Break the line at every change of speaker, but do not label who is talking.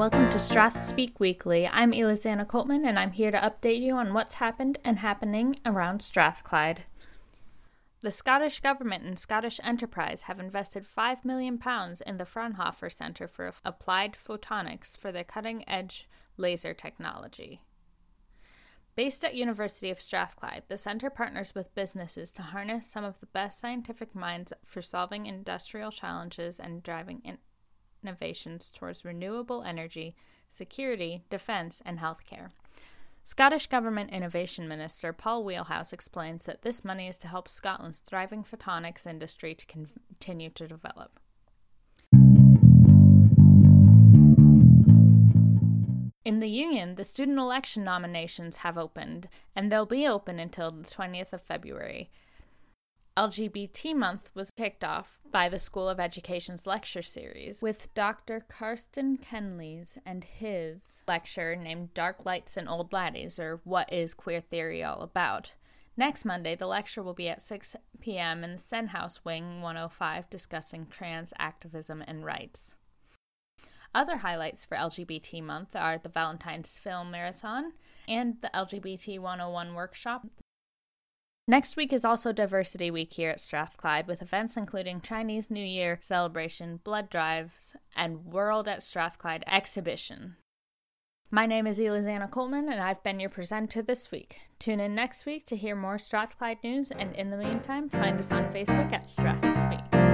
welcome to Strathspeak Weekly. I'm Elizana Coltman, and I'm here to update you on what's happened and happening around Strathclyde. The Scottish Government and Scottish Enterprise have invested £5 million in the Fraunhofer Centre for Applied Photonics for their cutting edge laser technology. Based at University of Strathclyde, the center partners with businesses to harness some of the best scientific minds for solving industrial challenges and driving in- innovations towards renewable energy, security, defense, and healthcare. Scottish Government Innovation Minister Paul Wheelhouse explains that this money is to help Scotland's thriving photonics industry to continue to develop. In the Union, the student election nominations have opened, and they'll be open until the 20th of February. LGBT Month was kicked off by the School of Education's lecture series with Dr. Karsten Kenleys and his lecture named Dark Lights and Old Laddies, or What is Queer Theory All About? Next Monday, the lecture will be at 6 p.m. in the Sen House Wing 105 discussing trans activism and rights. Other highlights for LGBT Month are the Valentine's Film Marathon and the LGBT 101 workshop Next week is also Diversity Week here at Strathclyde, with events including Chinese New Year celebration, blood drives, and World at Strathclyde exhibition. My name is Elizana Coleman, and I've been your presenter this week. Tune in next week to hear more Strathclyde news, and in the meantime, find us on Facebook at Strathspeak.